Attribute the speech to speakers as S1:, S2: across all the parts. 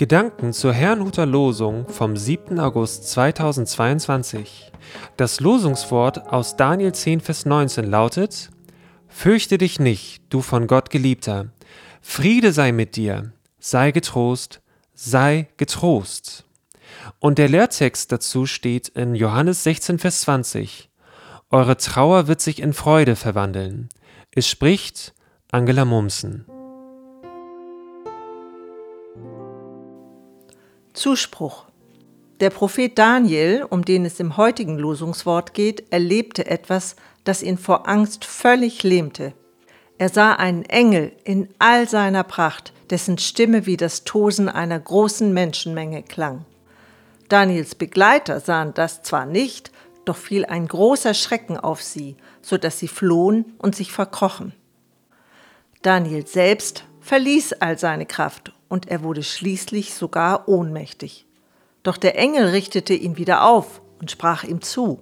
S1: Gedanken zur Herrnhuter Losung vom 7. August 2022. Das Losungswort aus Daniel 10, Vers 19 lautet: Fürchte dich nicht, du von Gott Geliebter. Friede sei mit dir, sei getrost, sei getrost. Und der Lehrtext dazu steht in Johannes 16, Vers 20. Eure Trauer wird sich in Freude verwandeln. Es spricht Angela Mumsen.
S2: Zuspruch. Der Prophet Daniel, um den es im heutigen Losungswort geht, erlebte etwas, das ihn vor Angst völlig lähmte. Er sah einen Engel in all seiner Pracht, dessen Stimme wie das Tosen einer großen Menschenmenge klang. Daniels Begleiter sahen das zwar nicht, doch fiel ein großer Schrecken auf sie, so dass sie flohen und sich verkrochen. Daniel selbst verließ all seine Kraft und er wurde schließlich sogar ohnmächtig. Doch der Engel richtete ihn wieder auf und sprach ihm zu.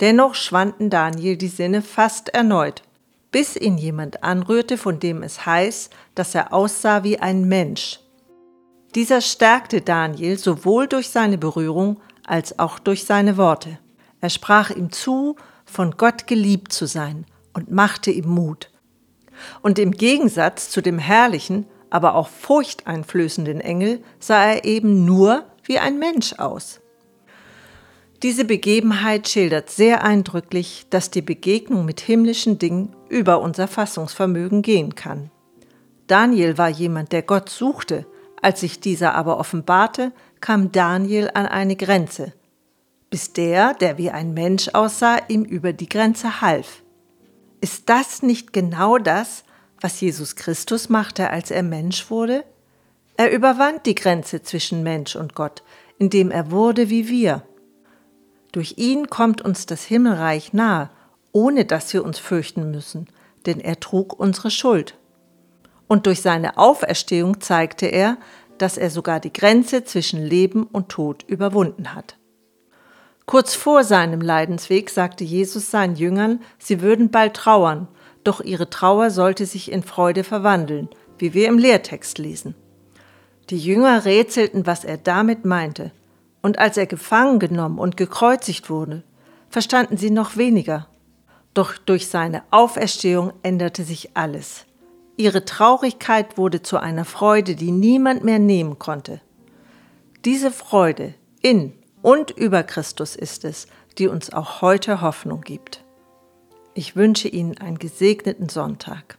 S2: Dennoch schwanden Daniel die Sinne fast erneut, bis ihn jemand anrührte, von dem es heißt, dass er aussah wie ein Mensch. Dieser stärkte Daniel sowohl durch seine Berührung als auch durch seine Worte. Er sprach ihm zu, von Gott geliebt zu sein und machte ihm Mut. Und im Gegensatz zu dem herrlichen, aber auch furchteinflößenden Engel sah er eben nur wie ein Mensch aus. Diese Begebenheit schildert sehr eindrücklich, dass die Begegnung mit himmlischen Dingen über unser Fassungsvermögen gehen kann. Daniel war jemand, der Gott suchte, als sich dieser aber offenbarte, kam Daniel an eine Grenze, bis der, der wie ein Mensch aussah, ihm über die Grenze half. Ist das nicht genau das, was Jesus Christus machte, als er Mensch wurde? Er überwand die Grenze zwischen Mensch und Gott, indem er wurde wie wir. Durch ihn kommt uns das Himmelreich nahe, ohne dass wir uns fürchten müssen, denn er trug unsere Schuld. Und durch seine Auferstehung zeigte er, dass er sogar die Grenze zwischen Leben und Tod überwunden hat. Kurz vor seinem Leidensweg sagte Jesus seinen Jüngern, sie würden bald trauern doch ihre Trauer sollte sich in Freude verwandeln, wie wir im Lehrtext lesen. Die Jünger rätselten, was er damit meinte, und als er gefangen genommen und gekreuzigt wurde, verstanden sie noch weniger. Doch durch seine Auferstehung änderte sich alles. Ihre Traurigkeit wurde zu einer Freude, die niemand mehr nehmen konnte. Diese Freude in und über Christus ist es, die uns auch heute Hoffnung gibt. Ich wünsche Ihnen einen gesegneten Sonntag.